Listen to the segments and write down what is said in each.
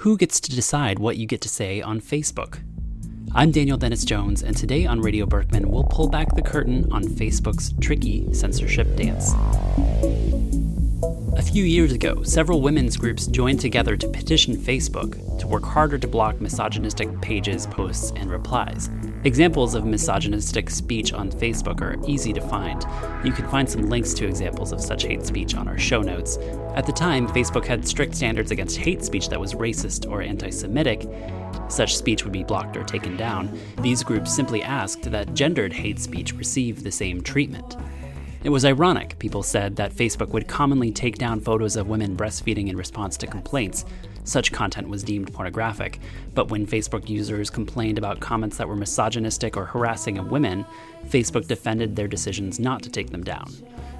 Who gets to decide what you get to say on Facebook? I'm Daniel Dennis Jones, and today on Radio Berkman, we'll pull back the curtain on Facebook's tricky censorship dance. A few years ago, several women's groups joined together to petition Facebook to work harder to block misogynistic pages, posts, and replies. Examples of misogynistic speech on Facebook are easy to find. You can find some links to examples of such hate speech on our show notes. At the time, Facebook had strict standards against hate speech that was racist or anti Semitic. Such speech would be blocked or taken down. These groups simply asked that gendered hate speech receive the same treatment. It was ironic, people said, that Facebook would commonly take down photos of women breastfeeding in response to complaints. Such content was deemed pornographic, but when Facebook users complained about comments that were misogynistic or harassing of women, Facebook defended their decisions not to take them down.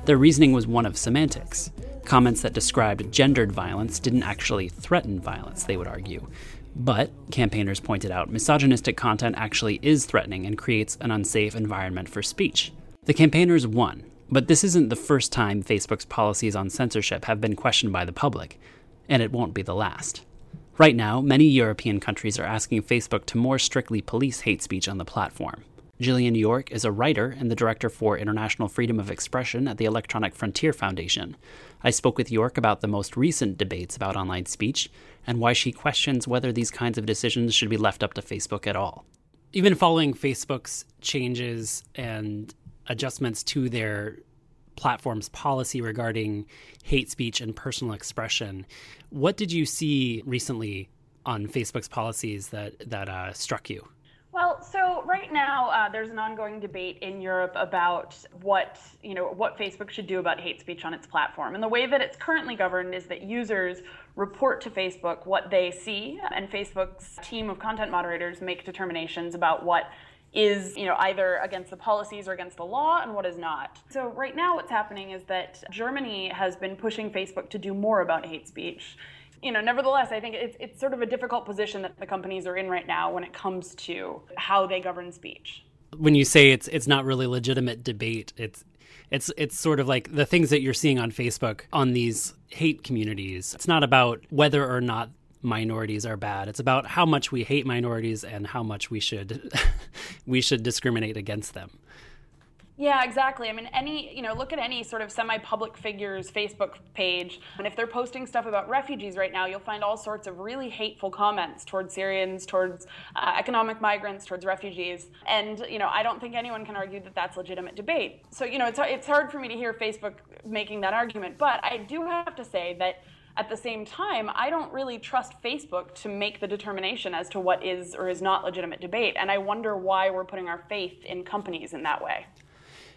Their reasoning was one of semantics. Comments that described gendered violence didn't actually threaten violence, they would argue. But, campaigners pointed out, misogynistic content actually is threatening and creates an unsafe environment for speech. The campaigners won, but this isn't the first time Facebook's policies on censorship have been questioned by the public, and it won't be the last. Right now, many European countries are asking Facebook to more strictly police hate speech on the platform. Jillian York is a writer and the director for international freedom of expression at the Electronic Frontier Foundation. I spoke with York about the most recent debates about online speech and why she questions whether these kinds of decisions should be left up to Facebook at all. Even following Facebook's changes and adjustments to their platform's policy regarding hate speech and personal expression. What did you see recently on Facebook's policies that that uh, struck you? Well, so right now uh, there's an ongoing debate in Europe about what you know what Facebook should do about hate speech on its platform, and the way that it's currently governed is that users report to Facebook what they see, and Facebook's team of content moderators make determinations about what is you know either against the policies or against the law and what is not. So right now what's happening is that Germany has been pushing Facebook to do more about hate speech. You know, nevertheless, I think it's, it's sort of a difficult position that the companies are in right now when it comes to how they govern speech. When you say it's it's not really legitimate debate, it's it's it's sort of like the things that you're seeing on Facebook on these hate communities. It's not about whether or not minorities are bad. It's about how much we hate minorities and how much we should we should discriminate against them. Yeah, exactly. I mean, any, you know, look at any sort of semi public figure's Facebook page. And if they're posting stuff about refugees right now, you'll find all sorts of really hateful comments towards Syrians, towards uh, economic migrants, towards refugees. And, you know, I don't think anyone can argue that that's legitimate debate. So, you know, it's, it's hard for me to hear Facebook making that argument. But I do have to say that at the same time, I don't really trust Facebook to make the determination as to what is or is not legitimate debate. And I wonder why we're putting our faith in companies in that way.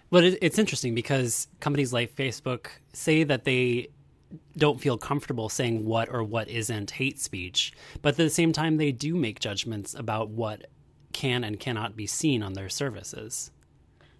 Well, it's interesting because companies like Facebook say that they don't feel comfortable saying what or what isn't hate speech, but at the same time, they do make judgments about what can and cannot be seen on their services.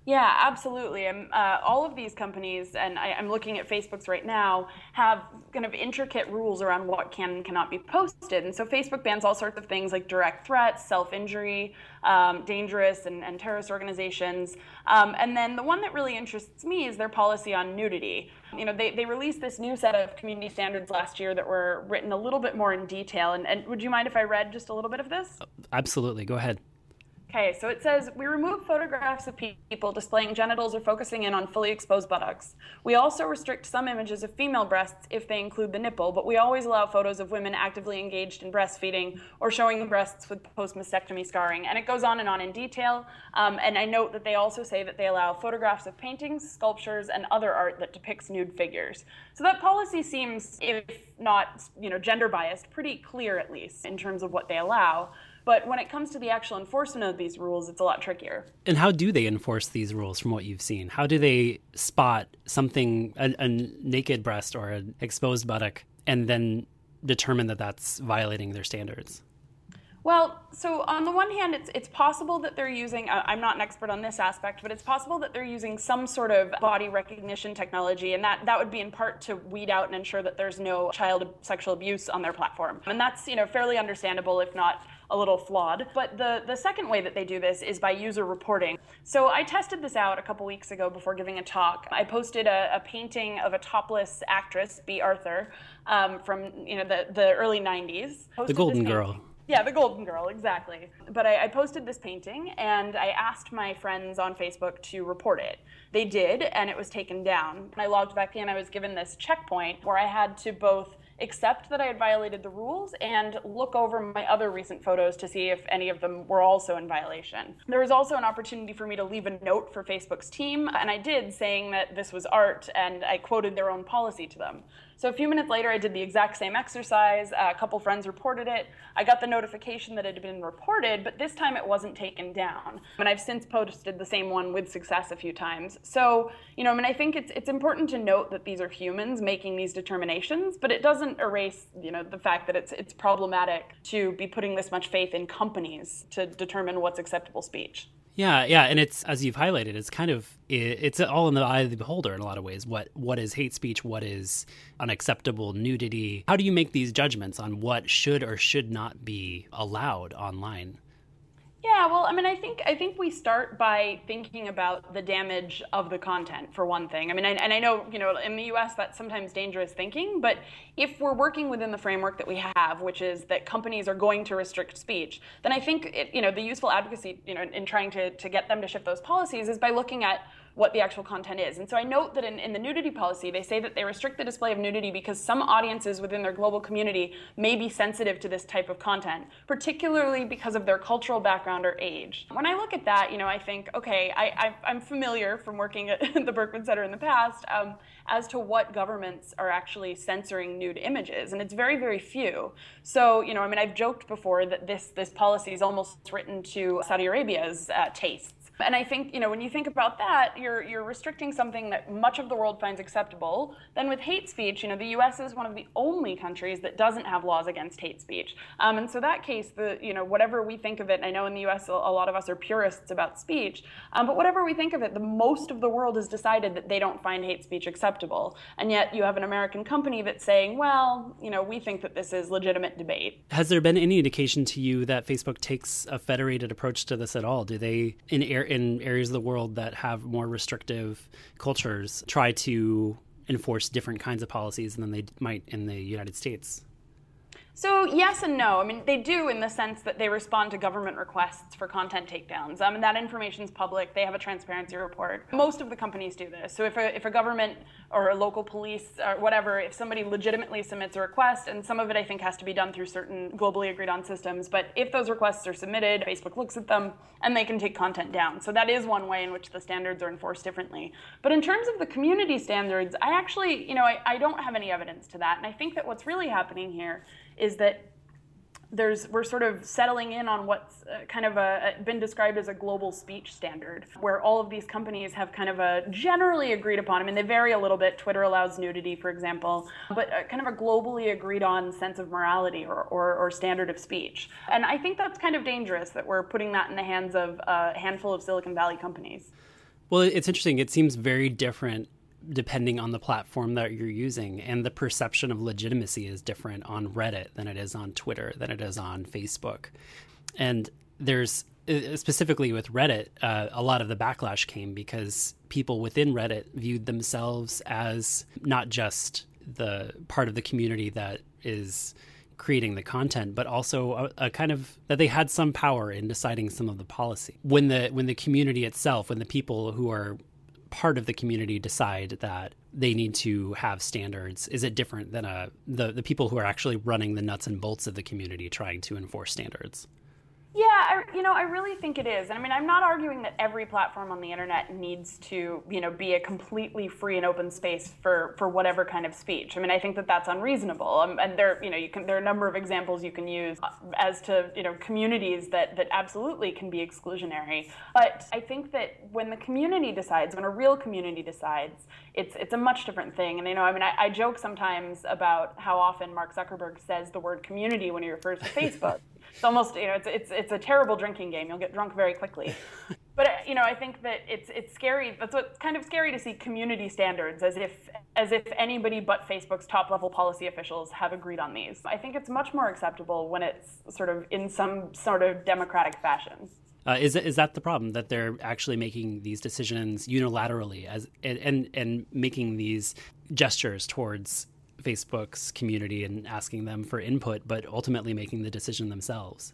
Yeah, absolutely. Uh, all of these companies, and I, am looking at Facebook's right now, have kind of intricate rules around what can and cannot be posted. And so Facebook bans all sorts of things like direct threats, self injury, um, dangerous and, and, terrorist organizations. Um, and then the one that really interests me is their policy on nudity. You know, they, they released this new set of community standards last year that were written a little bit more in detail. And, and would you mind if I read just a little bit of this? Absolutely. Go ahead. Okay, so it says we remove photographs of people displaying genitals or focusing in on fully exposed buttocks. We also restrict some images of female breasts if they include the nipple, but we always allow photos of women actively engaged in breastfeeding or showing the breasts with post mastectomy scarring. And it goes on and on in detail. Um, and I note that they also say that they allow photographs of paintings, sculptures, and other art that depicts nude figures. So that policy seems, if not you know, gender biased, pretty clear at least in terms of what they allow. But when it comes to the actual enforcement of these rules, it's a lot trickier. And how do they enforce these rules from what you've seen? How do they spot something, a, a naked breast or an exposed buttock, and then determine that that's violating their standards? Well, so on the one hand, it's it's possible that they're using. I'm not an expert on this aspect, but it's possible that they're using some sort of body recognition technology, and that that would be in part to weed out and ensure that there's no child sexual abuse on their platform, and that's you know fairly understandable, if not a little flawed. But the, the second way that they do this is by user reporting. So I tested this out a couple weeks ago before giving a talk. I posted a, a painting of a topless actress, Bea Arthur, um, from you know the, the early 90s. the Golden Girl. Yeah, the Golden Girl, exactly. But I, I, posted this painting and I asked my friends on Facebook to report it. They did, and it was taken down. I logged back in, I was given this checkpoint where I had to both accept that I had violated the rules and look over my other recent photos to see if any of them were also in violation. There was also an opportunity for me to leave a note for Facebook's team, and I did, saying that this was art, and I quoted their own policy to them. So a few minutes later, I did the exact same exercise. A couple friends reported it. I got the notification that it had been reported, but this time it wasn't taken down. And I've since posted the same one with success a few times. So, you know, I mean, I think it's it's important to note that these are humans making these determinations, but it doesn't erase, you know, the fact that it's it's problematic to be putting this much faith in companies to determine what's acceptable speech. Yeah, yeah, and it's as you've highlighted, it's kind of it's all in the eye of the beholder in a lot of ways. What what is hate speech? What is unacceptable nudity? How do you make these judgments on what should or should not be allowed online? Yeah, well, I mean, I think I think we start by thinking about the damage of the content for one thing. I mean, and I know you know in the U.S. that's sometimes dangerous thinking, but if we're working within the framework that we have, which is that companies are going to restrict speech, then I think it, you know the useful advocacy you know in trying to to get them to shift those policies is by looking at what the actual content is. And so I note that in, in the nudity policy, they say that they restrict the display of nudity because some audiences within their global community may be sensitive to this type of content, particularly because of their cultural background or age. When I look at that, you know, I think, okay, I, am familiar from working at the Berkman Center in the past um, as to what governments are actually censoring nude images, and it's very, very few. So, you know, I mean, I've joked before that this this policy is almost written to Saudi Arabia's uh, tastes and I think, you know, when you think about that, you're, you're restricting something that much of the world finds acceptable. Then with hate speech, you know, the US is one of the only countries that doesn't have laws against hate speech. Um, and so that case, the, you know, whatever we think of it, I know in the US a lot of us are purists about speech, um, but whatever we think of it, the most of the world has decided that they don't find hate speech acceptable. And yet you have an American company that's saying, well, you know, we think that this is legitimate debate. Has there been any indication to you that Facebook takes a federated approach to this at all? Do they, in air in areas of the world that have more restrictive cultures try to enforce different kinds of policies than they might in the United States. So yes and no. I mean, they do in the sense that they respond to government requests for content takedowns. Um, and that information is public. They have a transparency report. Most of the companies do this. So if a, if a government or a local police or whatever, if somebody legitimately submits a request, and some of it I think has to be done through certain globally agreed on systems, but if those requests are submitted, Facebook looks at them and they can take content down. So that is one way in which the standards are enforced differently. But in terms of the community standards, I actually, you know, I, I don't have any evidence to that. And I think that what's really happening here is that there's we're sort of settling in on what's uh, kind of a, been described as a global speech standard where all of these companies have kind of a generally agreed upon i mean they vary a little bit. Twitter allows nudity for example but kind of a globally agreed on sense of morality or, or, or, standard of speech. And i think that's kind of dangerous that we're putting that in the hands of a handful of silicon valley companies. Well it's interesting. It seems very different depending on the platform that you're using. And the perception of legitimacy is different on Reddit than it is on Twitter, than it is on Facebook. And there's uh, specifically with Reddit, uh, a lot of the backlash came because people within Reddit viewed themselves as not just the part of the community that is creating the content, but also a, a, kind of that they had some power in deciding some of the policy. When the when the community itself, when the people who are part of the community decide that they need to have standards? Is it different than a, the, the people who are actually running the nuts and bolts of the community trying to enforce standards? Yeah, I, you know, I really think it is. And I mean, I'm not arguing that every platform on the internet needs to, you know, be a completely free and open space for, for whatever kind of speech. I mean, I think that that's unreasonable. Um, and there, you know, you can there are a number of examples you can use as to, you know, communities that that absolutely can be exclusionary. But I think that when the community decides, when a real community decides, it's it's a much different thing. And you know, I mean, I, I joke sometimes about how often Mark Zuckerberg says the word community when he refers to Facebook. It's almost you know it's it's it's a terrible drinking game. You'll get drunk very quickly. but you know I think that it's it's scary. That's what's kind of scary to see community standards as if as if anybody but Facebook's top level policy officials have agreed on these. I think it's much more acceptable when it's sort of in some sort of democratic fashion. Uh, is is that the problem that they're actually making these decisions unilaterally as and, and and making these gestures towards Facebook's community and asking them for input, but ultimately making the decision themselves?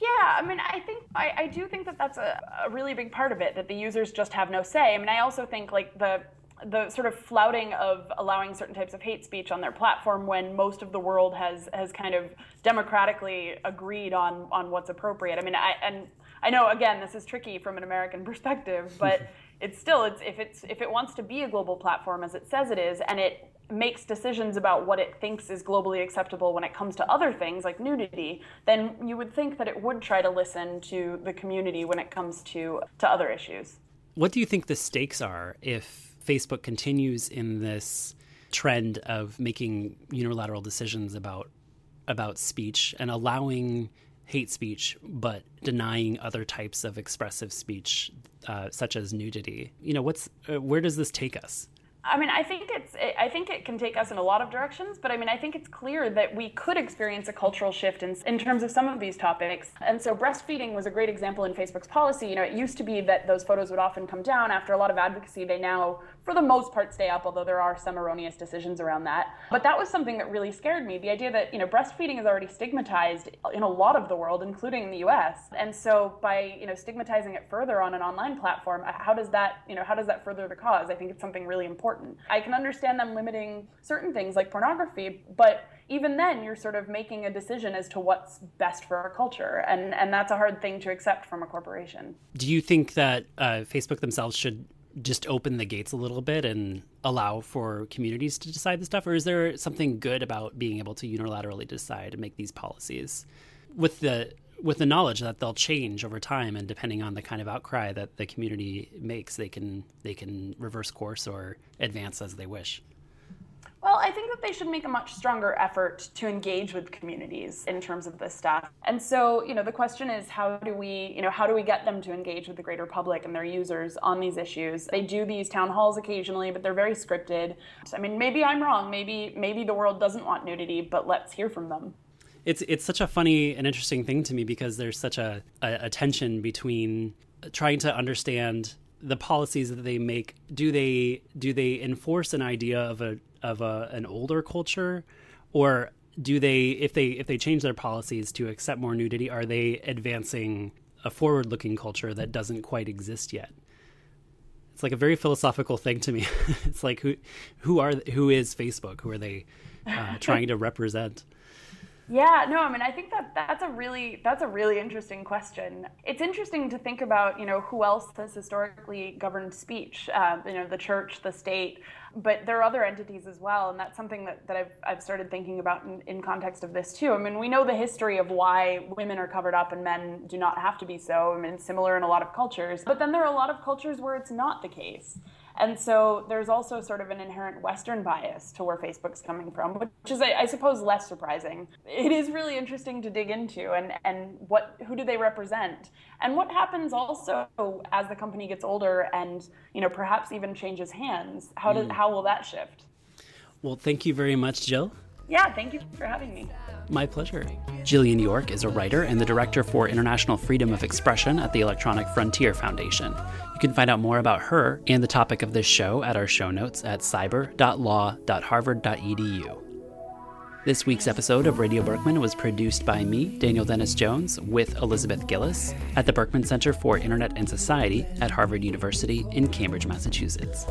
Yeah, I mean, I think I, I do think that that's a, a really big part of it that the users just have no say. I mean, I also think like the the sort of flouting of allowing certain types of hate speech on their platform when most of the world has has kind of democratically agreed on on what's appropriate. I mean, I and I know again this is tricky from an American perspective, but it's still it's if it's if it wants to be a global platform as it says it is, and it makes decisions about what it thinks is globally acceptable when it comes to other things like nudity, then you would think that it would try to listen to the community when it comes to to other issues. What do you think the stakes are if Facebook continues in this trend of making unilateral decisions about about speech and allowing hate speech, but denying other types of expressive speech, uh, such as nudity. You know, what's uh, where does this take us? I mean, I think it's. I think it can take us in a lot of directions, but I mean, I think it's clear that we could experience a cultural shift in, in terms of some of these topics. And so, breastfeeding was a great example in Facebook's policy. You know, it used to be that those photos would often come down after a lot of advocacy. They now for the most part stay up, although there are some erroneous decisions around that. But that was something that really scared me. The idea that, you know, breastfeeding is already stigmatized in a lot of the world, including in the US. And so by, you know, stigmatizing it further on an online platform, uh, how does that, you know, how does that further the cause? I think it's something really important. I can understand them limiting certain things like pornography, but even then you're sort of making a decision as to what's best for our culture and and that's a hard thing to accept from a corporation. Do you think that uh, facebook themselves should just open the gates a little bit and allow for communities to decide the stuff? Or is there something good about being able to unilaterally decide and make these policies with the with the knowledge that they'll change over time and depending on the kind of outcry that the community makes they can they can reverse course or advance as they wish well, I think that they should make a much stronger effort to engage with communities in terms of this stuff. And so, you know, the question is how do we, you know, how do we get them to engage with the greater public and their users on these issues? They do these town halls occasionally, but they're very scripted. I mean, maybe I'm wrong. Maybe maybe the world doesn't want nudity, but let's hear from them. It's it's such a funny and interesting thing to me because there's such a, a, a tension between trying to understand the policies that they make do they do they enforce an idea of a of a, an older culture, or do they if they if they change their policies to accept more nudity, are they advancing a forward looking culture that doesn't quite exist yet? It's like a very philosophical thing to me. it's like who who are who is Facebook? Who are they uh, trying to represent? Yeah, no, I mean, I think that that's a really that's a really interesting question. It's interesting to think about, you know, who else has historically governed speech. Uh, you know, the church, the state, but there are other entities as well, and that's something that, that I've I've started thinking about in, in context of this too. I mean, we know the history of why women are covered up and men do not have to be so. I mean, similar in a lot of cultures, but then there are a lot of cultures where it's not the case. And so there's also sort of an inherent Western bias to where Facebook's coming from, which is, I, I, suppose, less surprising. It is really interesting to dig into, and and what who do they represent, and what happens also as the company gets older and you know perhaps even changes hands. How does mm. how will that shift? Well, thank you very much, Jill. Yeah, thank you for having me. My pleasure. Jillian York is a writer and the director for International Freedom of Expression at the Electronic Frontier Foundation. You can find out more about her and the topic of this show at our show notes at cyber.law.harvard.edu. This week's episode of Radio Berkman was produced by me, Daniel Dennis Jones, with Elizabeth Gillis at the Berkman Center for Internet and Society at Harvard University in Cambridge, Massachusetts.